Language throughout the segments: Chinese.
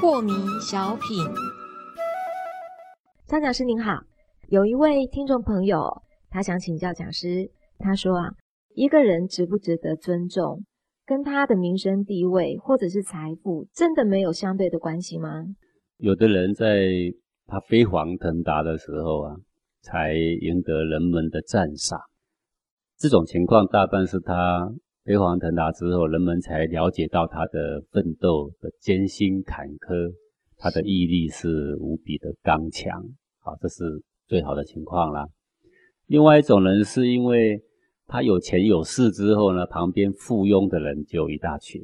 破迷小品，张讲师您好，有一位听众朋友，他想请教讲师，他说啊，一个人值不值得尊重，跟他的名声地位或者是财富，真的没有相对的关系吗？有的人在他飞黄腾达的时候啊，才赢得人们的赞赏，这种情况大半是他。飞黄腾达之后，人们才了解到他的奋斗的艰辛坎坷，他的毅力是无比的刚强。好，这是最好的情况啦。另外一种人是因为他有钱有势之后呢，旁边附庸的人就一大群，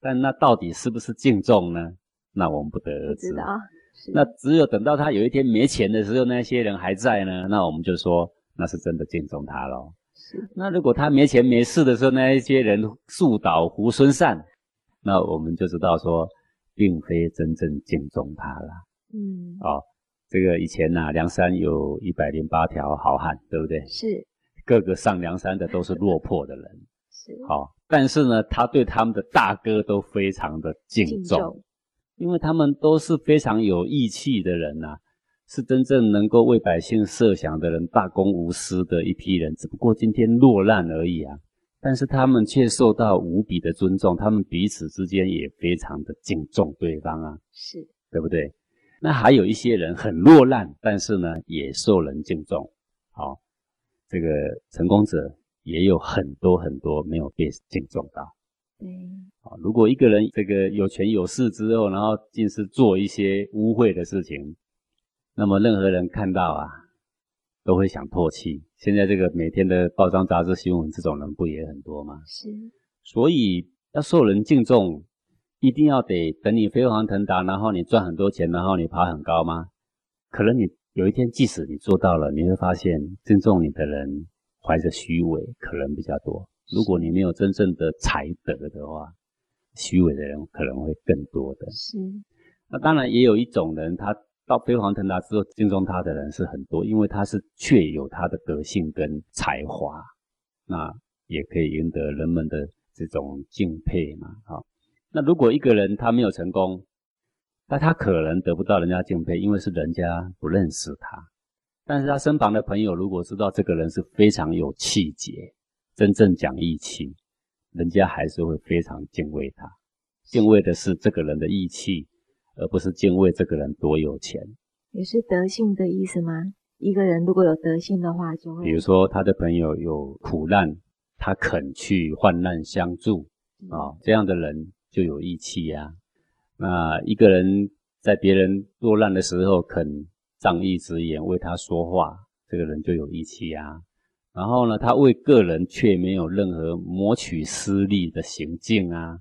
但那到底是不是敬重呢？那我们不得而知。那只有等到他有一天没钱的时候，那些人还在呢，那我们就说那是真的敬重他喽。那如果他没钱没势的时候，那一些人树倒猢狲散，那我们就知道说，并非真正敬重他了。嗯，哦，这个以前呐，梁山有一百零八条好汉，对不对？是，各个上梁山的都是落魄的人。是，好，但是呢，他对他们的大哥都非常的敬重，因为他们都是非常有义气的人呐。是真正能够为百姓设想的人，大公无私的一批人，只不过今天落难而已啊！但是他们却受到无比的尊重，他们彼此之间也非常的敬重对方啊，是对不对？那还有一些人很落难，但是呢，也受人敬重。好，这个成功者也有很多很多没有被敬重到。对，好，如果一个人这个有权有势之后，然后尽是做一些污秽的事情。那么任何人看到啊，都会想唾弃。现在这个每天的报章杂志新闻，这种人不也很多吗？是。所以要受人敬重，一定要得等你飞黄腾达，然后你赚很多钱，然后你爬很高吗？可能你有一天，即使你做到了，你会发现敬重你的人怀着虚伪，可能比较多。如果你没有真正的才德的话，虚伪的人可能会更多的。是。那当然也有一种人，他。到飞黄腾达之后，敬重他的人是很多，因为他是确有他的德性跟才华，那也可以赢得人们的这种敬佩嘛。好，那如果一个人他没有成功，那他可能得不到人家敬佩，因为是人家不认识他。但是他身旁的朋友如果知道这个人是非常有气节，真正讲义气，人家还是会非常敬畏他。敬畏的是这个人的义气。而不是敬畏这个人多有钱，也是德性的意思吗？一个人如果有德性的话，就会比如说他的朋友有苦难，他肯去患难相助啊，这样的人就有义气呀。那一个人在别人落难的时候肯仗义直言为他说话，这个人就有义气呀。然后呢，他为个人却没有任何谋取私利的行径啊。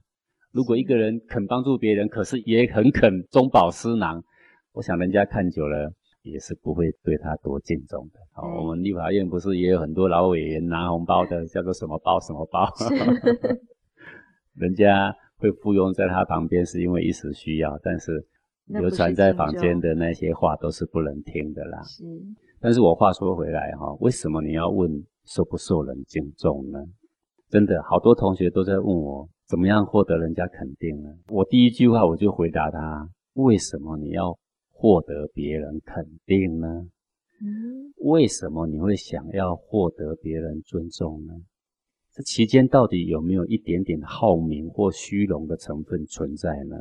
如果一个人肯帮助别人，可是也很肯中饱私囊，我想人家看久了也是不会对他多敬重的。好，我们立法院不是也有很多老委员拿红包的，叫做什么包什么包？人家会附庸在他旁边，是因为一时需要，但是流传在坊间的那些话都是不能听的啦。是，但是我话说回来哈，为什么你要问受不受人敬重呢？真的好多同学都在问我。怎么样获得人家肯定呢？我第一句话我就回答他：为什么你要获得别人肯定呢？嗯，为什么你会想要获得别人尊重呢？这期间到底有没有一点点好名或虚荣的成分存在呢？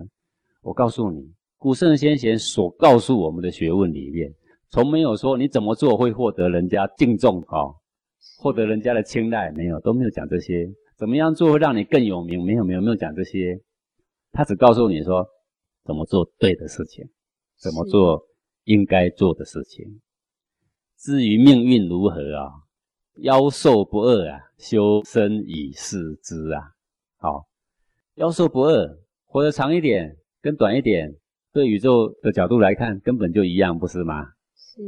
我告诉你，古圣先贤所告诉我们的学问里面，从没有说你怎么做会获得人家敬重哦，获得人家的青睐，没有，都没有讲这些。怎么样做会让你更有名？没有没有没有讲这些，他只告诉你说怎么做对的事情，怎么做应该做的事情。至于命运如何啊，妖兽不二啊，修身以事之啊。好，妖兽不二，活得长一点跟短一点，对宇宙的角度来看，根本就一样，不是吗？是。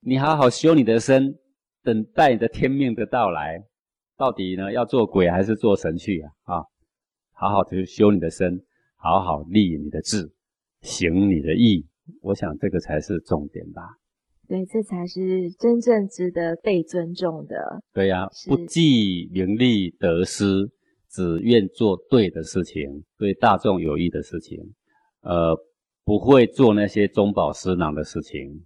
你好好修你的身，等待你的天命的到来。到底呢，要做鬼还是做神去啊？啊，好好去修你的身，好好立你的志，行你的义。我想这个才是重点吧。对，这才是真正值得被尊重的。对呀，不计名利得失，只愿做对的事情，对大众有益的事情。呃。不会做那些中饱私囊的事情。